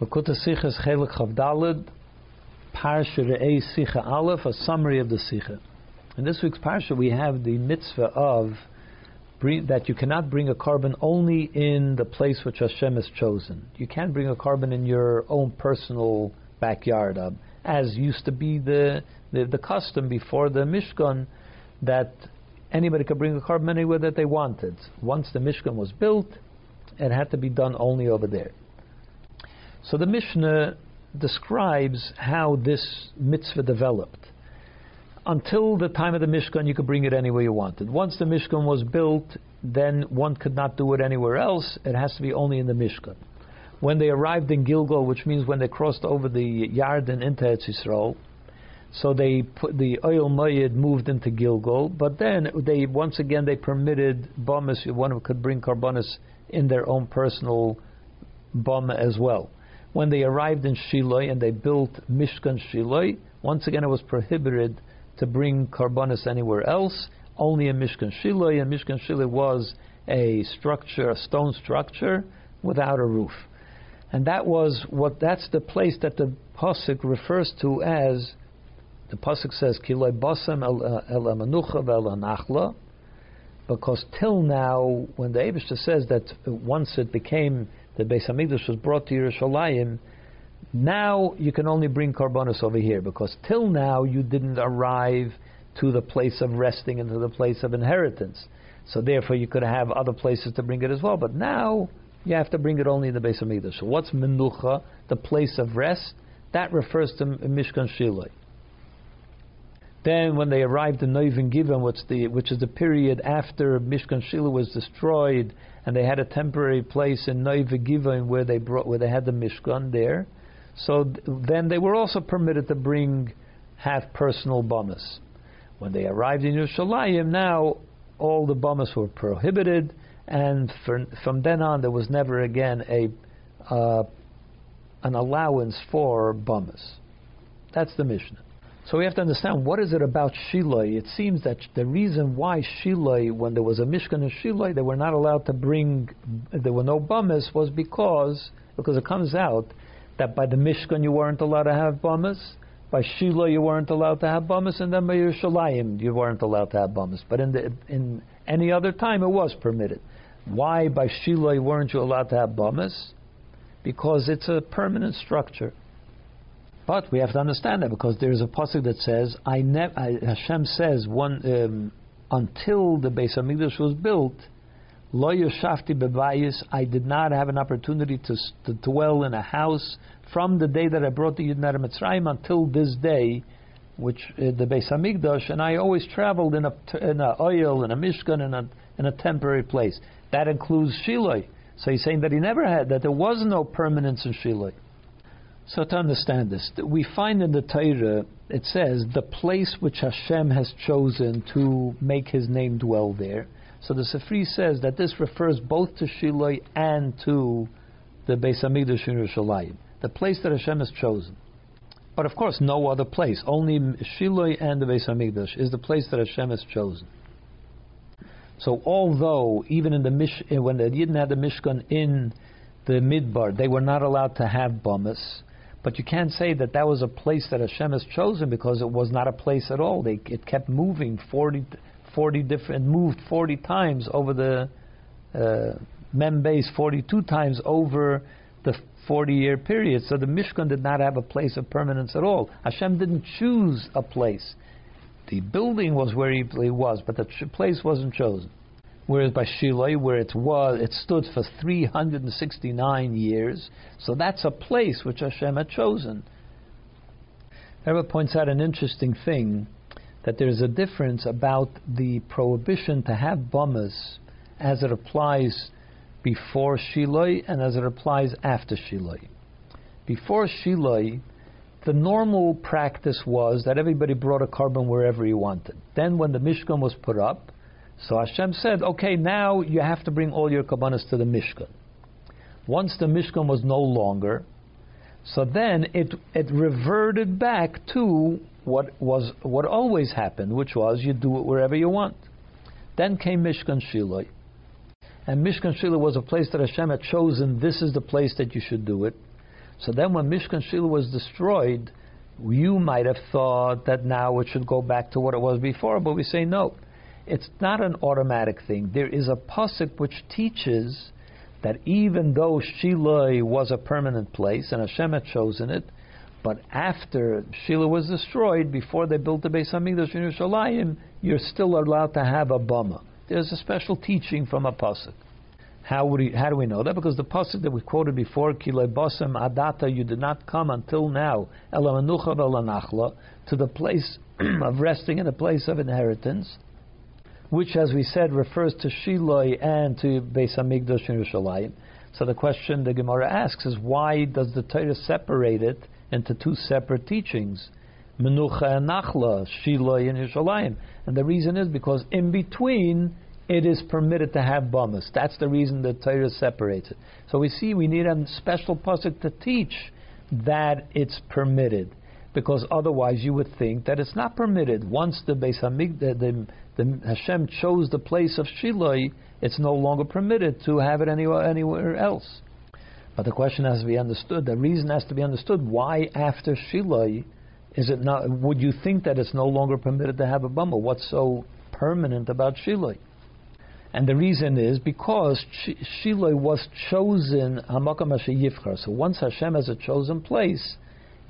Lakuta Sicha is Chelek Chavdalid, Parsha Re'eh Sicha Aleph, a summary of the Sicha. In this week's Parsha, we have the mitzvah of bring, that you cannot bring a korban only in the place which Hashem has chosen. You can't bring a korban in your own personal backyard, uh, as used to be the, the, the custom before the Mishkan, that anybody could bring a korban anywhere that they wanted. Once the Mishkan was built, it had to be done only over there. So the Mishnah describes how this mitzvah developed. Until the time of the Mishkan, you could bring it anywhere you wanted. Once the Mishkan was built, then one could not do it anywhere else. It has to be only in the Mishkan. When they arrived in Gilgal, which means when they crossed over the Yarden into Eretz Yisrael, so they put the Ohel Moed moved into Gilgal, but then they once again they permitted bamas one could bring karbonis in their own personal bama as well when they arrived in Shiloh and they built Mishkan Shiloh, once again it was prohibited to bring karbonis anywhere else, only in Mishkan Shiloh, and Mishkan Shiloh was a structure, a stone structure without a roof. And that was what that's the place that the Pasuk refers to as the Pasuk says Kiloi Basam el uh, el Anachla because till now, when the Abishta says that once it became the Beis Hamikdash was brought to Yerushalayim, now you can only bring karbonos over here because till now you didn't arrive to the place of resting and to the place of inheritance. So therefore you could have other places to bring it as well. But now you have to bring it only in the Beis Hamikdash. So what's menucha, the place of rest? That refers to Mishkan Shiloh. Then, when they arrived in Nov v'Givon, which, the, which is the period after Mishkan Shiloh was destroyed, and they had a temporary place in Nov v'Givon where they brought, where they had the Mishkan there. So th- then they were also permitted to bring half personal bamas. When they arrived in Yerushalayim, now all the bamas were prohibited, and for, from then on there was never again a uh, an allowance for bamas. That's the Mishnah. So we have to understand what is it about Shiloh. It seems that the reason why Shiloh, when there was a Mishkan in Shiloh, they were not allowed to bring, there were no bamas, was because because it comes out that by the Mishkan you weren't allowed to have bamas, by Shiloh you weren't allowed to have bamas, and then by Yerushalayim you weren't allowed to have bamas. But in the in any other time it was permitted. Why by Shiloh weren't you allowed to have bamas? Because it's a permanent structure. But we have to understand that because there is a pasuk that says, "I, ne- I Hashem says one um, until the Beis Hamikdash was built, lo yoshavti bebayis. I did not have an opportunity to, to dwell in a house from the day that I brought the out Mitzrayim until this day." Which uh, the Beis Hamikdash, and I always traveled in a in a ohel in a mishkan in a in a temporary place. That includes Shiloh. So he's saying that he never had that there was no permanence in Shiloh. So to understand this, we find in the Torah it says the place which Hashem has chosen to make His name dwell there. So the Sifri says that this refers both to Shiloh and to the Beis Hamikdash in Yerushalayim, the place that Hashem has chosen. But of course, no other place. Only Shiloh and the Beis Hamikdash is the place that Hashem has chosen. So although even in the Mish, when they didn't have the Mishkan in the Midbar, they were not allowed to have Bamas. But you can't say that that was a place that Hashem has chosen because it was not a place at all. They, it kept moving 40, 40 different, moved 40 times over the uh, Mem Beis, 42 times over the 40 year period. So the Mishkan did not have a place of permanence at all. Hashem didn't choose a place. The building was where he was, but the place wasn't chosen. Whereas by Shiloh, where it was, it stood for 369 years. So that's a place which Hashem had chosen. Rebbe points out an interesting thing that there's a difference about the prohibition to have bamas as it applies before Shiloh and as it applies after Shiloh. Before Shiloh, the normal practice was that everybody brought a korban wherever he wanted. Then, when the Mishkan was put up, so Hashem said, okay, now you have to bring all your kabbanas to the Mishkan. Once the Mishkan was no longer, so then it it reverted back to what was what always happened, which was you do it wherever you want. Then came Mishkan Shiloh. And Mishkan Shiloh was a place that Hashem had chosen, this is the place that you should do it. So then when Mishkan Shiloh was destroyed, you might have thought that now it should go back to what it was before, but we say no. It's not an automatic thing. There is a pasuk which teaches that even though Shiloh was a permanent place and Hashem had chosen it, but after Shiloh was destroyed, before they built the Beis Hamikdash in Yerushalayim, you're still allowed to have a bama. There's a special teaching from a pasuk. How, would he, how do we know that? Because the pasuk that we quoted before, Kilei Basem Adata, you did not come until now, Elamanucha to the place of resting in the place of inheritance, which, as we said, refers to Shiloh and to Beis Hamikdash in Yerushalayim. So the question the Gemara asks is, why does the Torah separate it into two separate teachings? Menucha and Nachla, Shiloh and Yerushalayim. And the reason is because in between it is permitted to have bamas. That's the reason the Torah separates it. So we see we need a special pasuk to teach that it's permitted, because otherwise you would think that it's not permitted. Once the Beis Hamik, the, the, the Hashem chose the place of Shiloh, it's no longer permitted to have it anywhere anywhere else. But the question has to be understood. The reason has to be understood. Why after Shiloh is it not? Would you think that it's no longer permitted to have a bama? What's so permanent about Shiloh? And the reason is because Shiloh was chosen Hamakam Yifchar. So once Hashem has a chosen place,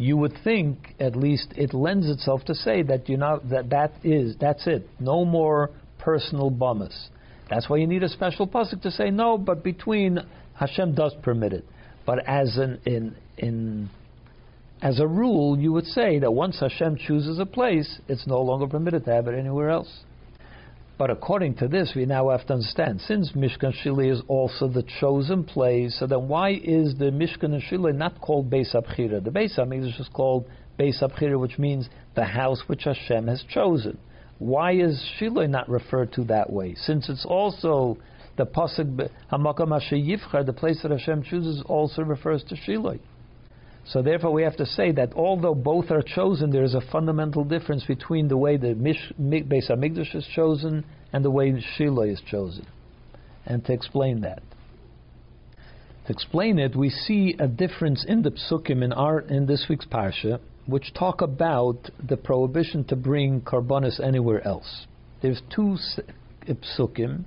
you would think at least it lends itself to say that you know that that is that's it. No more personal bamas. That's why you need a special pasuk to say no. But between Hashem does permit it. But as an in in as a rule, you would say that once Hashem chooses a place, it's no longer permitted to have it anywhere else. But according to this, we now have to understand since Mishkan Shiloh is also the chosen place, so then why is the Mishkan Shiloh not called Beis Habechirah? The Beis Hamikdash is called Beis Habechirah, which means the house which Hashem has chosen. Why is Shiloh not referred to that way? Since it's also the pasuk Hamakam Yifchar, the place that Hashem chooses, also refers to Shiloh. So therefore, we have to say that although both are chosen, there is a fundamental difference between the way the Mish, Beis Hamikdash is chosen and the way Shiloh is chosen. And to explain that, to explain it, we see a difference in the psukim in our in this week's parsha, which talk about the prohibition to bring karbonis anywhere else. There's two eh, psukim,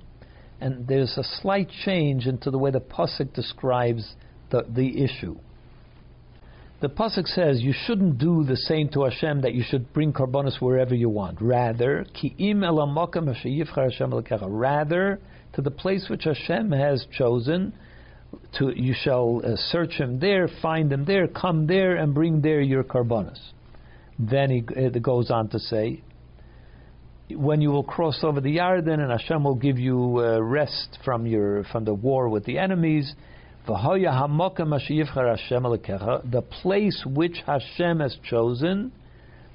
and there's a slight change into the way the pasuk describes the, the issue the pasuk says you shouldn't do the same to Hashem that you should bring karbonis wherever you want. Rather, ki'im Rather, to the place which Hashem has chosen, to you shall uh, search him there, find him there, come there, and bring there your karbonis. Then he it goes on to say, when you will cross over the Yarden, and Hashem will give you uh, rest from your from the war with the enemies the place which Hashem has chosen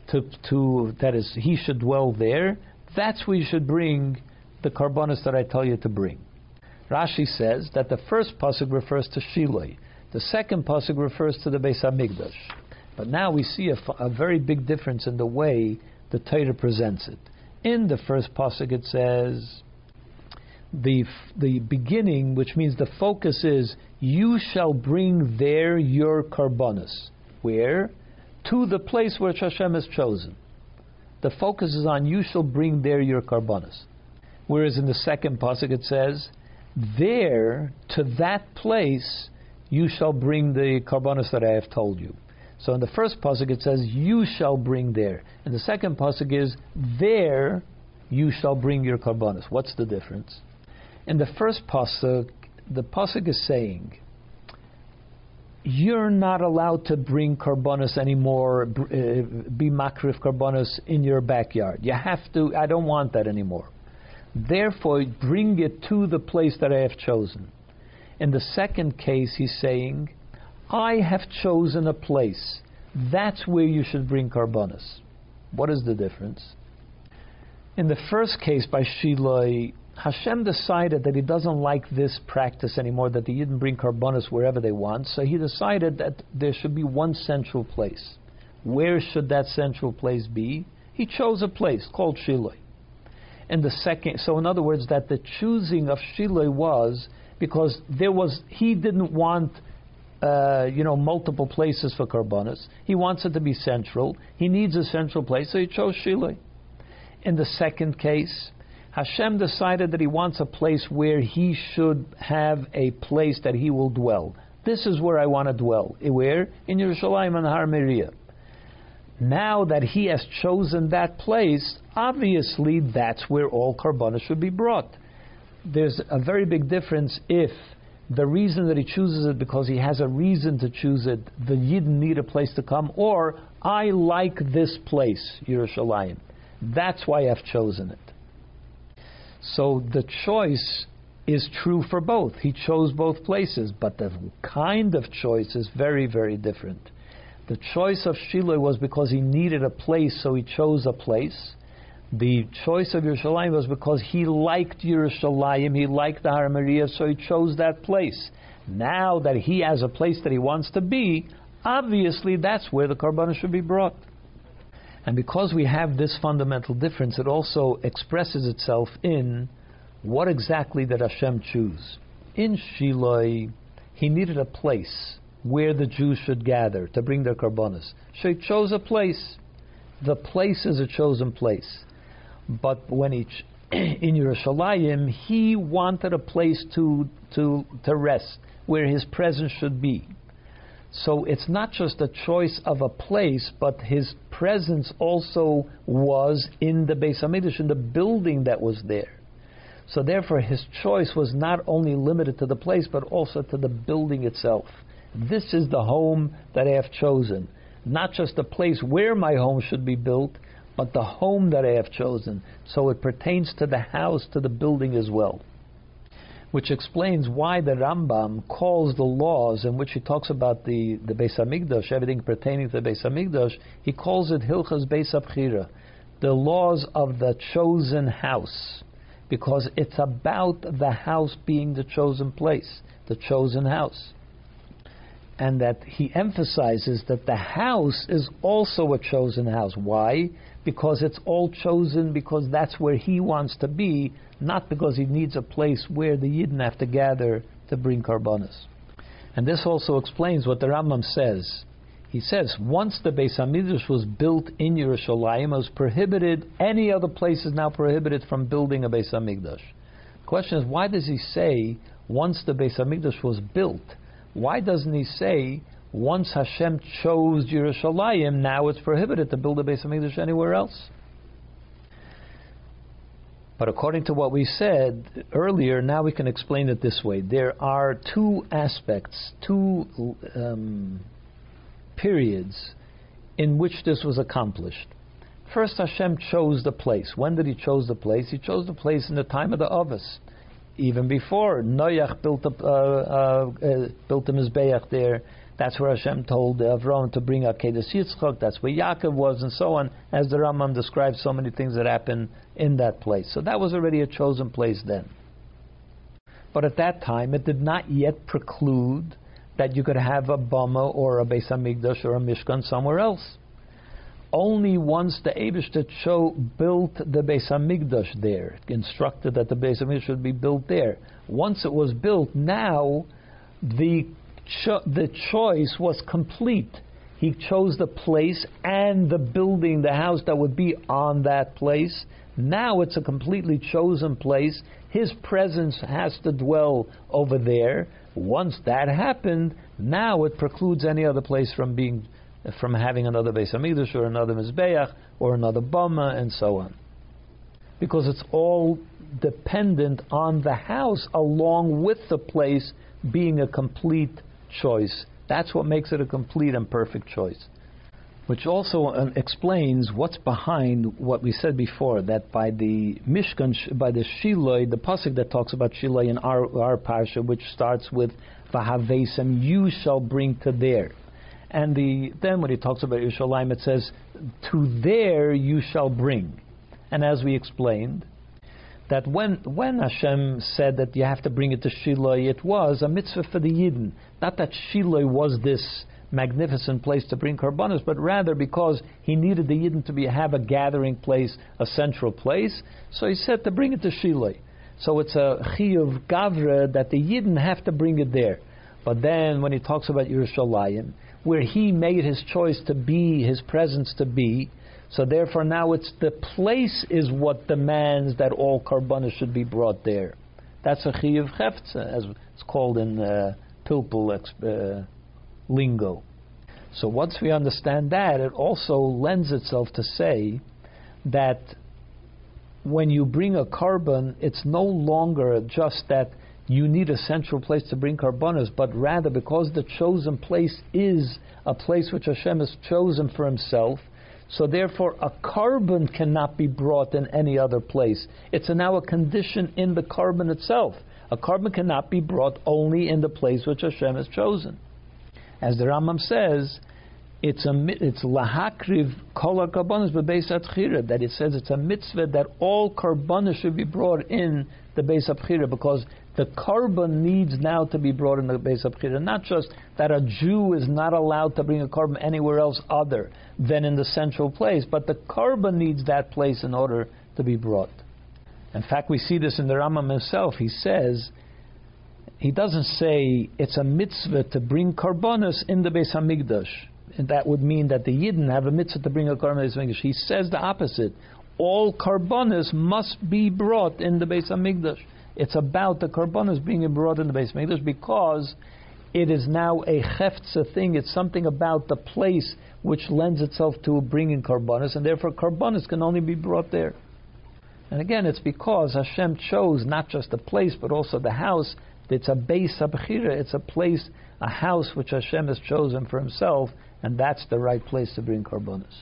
to, to that is He should dwell there. That's where you should bring the karbonis that I tell you to bring. Rashi says that the first pasuk refers to Shiloh, the second pasuk refers to the Beis Hamikdash. But now we see a, a very big difference in the way the Torah presents it. In the first pasuk, it says the the beginning, which means the focus is you shall bring there your karbonis. Where? To the place which Hashem has chosen. The focus is on you shall bring there your karbonis. Whereas in the second pasuk it says, there to that place you shall bring the karbonis that I have told you. So in the first pasuk it says you shall bring there, and the second pasuk is there you shall bring your karbonis. What's the difference? In the first pasuk, the pasuk is saying, you're not allowed to bring carbonus anymore, uh, be makrif carbonus in your backyard. You have to. I don't want that anymore. Therefore, bring it to the place that I have chosen. In the second case, he's saying, I have chosen a place. That's where you should bring carbonus. What is the difference? In the first case by Shiloh, Hashem decided that he doesn't like this practice anymore, that the Yidden bring karbonis wherever they want, so he decided that there should be one central place. Where should that central place be? He chose a place called Shiloh. And the second, so in other words, that the choosing of Shiloh was because there was he didn't want uh, you know, multiple places for karbonis. He wants it to be central. He needs a central place, so he chose Shiloh. In the second case, Hashem decided that he wants a place where he should have a place that he will dwell. This is where I want to dwell. Where? In Yerushalayim and Har Moriah. Now that he has chosen that place, obviously that's where all karbonis should be brought. There's a very big difference if the reason that he chooses it because he has a reason to choose it, the Yidden need a place to come, or I like this place, Yerushalayim. That's why I've chosen it. So the choice is true for both. He chose both places, but the kind of choice is very, very different. The choice of Shiloh was because he needed a place, so he chose a place. The choice of Yerushalayim was because he liked Yerushalayim, he liked the Har Moriah, so he chose that place. Now that he has a place that he wants to be, obviously that's where the Karbanah should be brought. And because we have this fundamental difference, it also expresses itself in what exactly did Hashem choose. In Shiloh, he needed a place where the Jews should gather to bring their karbonas. So he chose a place. The place is a chosen place. But when he ch- in Yerushalayim, he wanted a place to, to, to rest, where his presence should be. So it's not just a choice of a place, but his presence also was in the Beis Hamikdash, in the building that was there. So therefore, his choice was not only limited to the place, but also to the building itself. This is the home that I have chosen. Not just the place where my home should be built, but the home that I have chosen. So it pertains to the house, to the building as well. Which explains why the Rambam calls the laws in which he talks about the, the Beis Hamikdash, everything pertaining to the Beis Hamikdash, he calls it Hilchas Beis Habechirah, the laws of the chosen house, because it's about the house being the chosen place, the chosen house and that he emphasizes that the house is also a chosen house. Why? Because it's all chosen because that's where he wants to be, not because he needs a place where the Yidden have to gather to bring karbonas. And this also explains what the Rambam says. He says once the Beis Hamikdash was built in Yerushalayim, it was prohibited. Any other place is now prohibited from building a Beis Hamikdash. The question is, why does he say once the Beis Hamikdash was built? Why doesn't he say once Hashem chose Yerushalayim, now it's prohibited to build a Beis Hamikdash anywhere else? But according to what we said earlier, now we can explain it this way. There are two aspects, two um, periods in which this was accomplished. First, Hashem chose the place. When did He chose the place? He chose the place in the time of the Ovis even before Noach built a, uh, uh, uh, built mizbeach there. That's where Hashem told Avram to bring Akedah Yitzchak. That's where Yaakov was, and so on. As the Rambam describes, so many things that happened in that place. So that was already a chosen place then. But at that time, it did not yet preclude that you could have a Bama or a Beis Hamikdash or a Mishkan somewhere else only once the Abishter Cho built the Beis Hamikdash there, instructed that the Beis Hamikdash should be built there. Once it was built, now the cho- the choice was complete. He chose the place and the building, the house that would be on that place. Now it's a completely chosen place. His presence has to dwell over there. Once that happened, now it precludes any other place from being from having another Beis Hamikdash or another Mizbeach or another Bama and so on. Because it's all dependent on the house along with the place being a complete choice. That's what makes it a complete and perfect choice. Which also uh, explains what's behind what we said before that by the Mishkan, by the Shiloh, the pasuk that talks about Shiloh in our, our parsha, which starts with Vahavesem, you shall bring to there. And the, then when he talks about Yerushalayim, it says, "To there you shall bring." And as we explained, that when when Hashem said that you have to bring it to Shiloh, it was a mitzvah for the Yidden. Not that Shiloh was this magnificent place to bring karbanos, but rather because he needed the Yidden to be have a gathering place, a central place. So he said to bring it to Shiloh. So it's a chiyuv gavra that the Yidden have to bring it there. But then when he talks about Yerushalayim, where he made his choice to be, his presence to be, so therefore now it's the place is what demands that all karbanas should be brought there. That's a chiyuv cheftza, as it's called in uh, pilpul uh, lingo. So once we understand that, it also lends itself to say that when you bring a korban, it's no longer just that you need a central place to bring karbanas, but rather because the chosen place is a place which Hashem has chosen for Himself, so therefore a korban cannot be brought in any other place. It's now a condition in the korban itself. A korban cannot be brought only in the place which Hashem has chosen. As the Rambam says, it's a it's lahakriv kol karbanas bebeis atchira that it says it's a mitzvah that all karbanas should be brought in the Beis Habechirah because the korban needs now to be brought in the Beis Habechirah. Not just that a Jew is not allowed to bring a korban anywhere else other than in the central place, but the korban needs that place in order to be brought. In fact, we see this in the Rambam himself. He says he doesn't say it's a mitzvah to bring karbanas in the Beis Hamikdash and that would mean that the Yidden have a mitzvah to bring a korban to He says the opposite. All karbonas must be brought in the Beis Hamikdash. It's about the karbonas being brought in the Beis Hamikdash because it is now a cheftza thing. It's something about the place which lends itself to bringing karbonas, and therefore karbonas can only be brought there. And again, it's because Hashem chose not just the place but also the house. It's a Beis Habechirah. It's a place, a house which Hashem has chosen for Himself, and that's the right place to bring karbonas.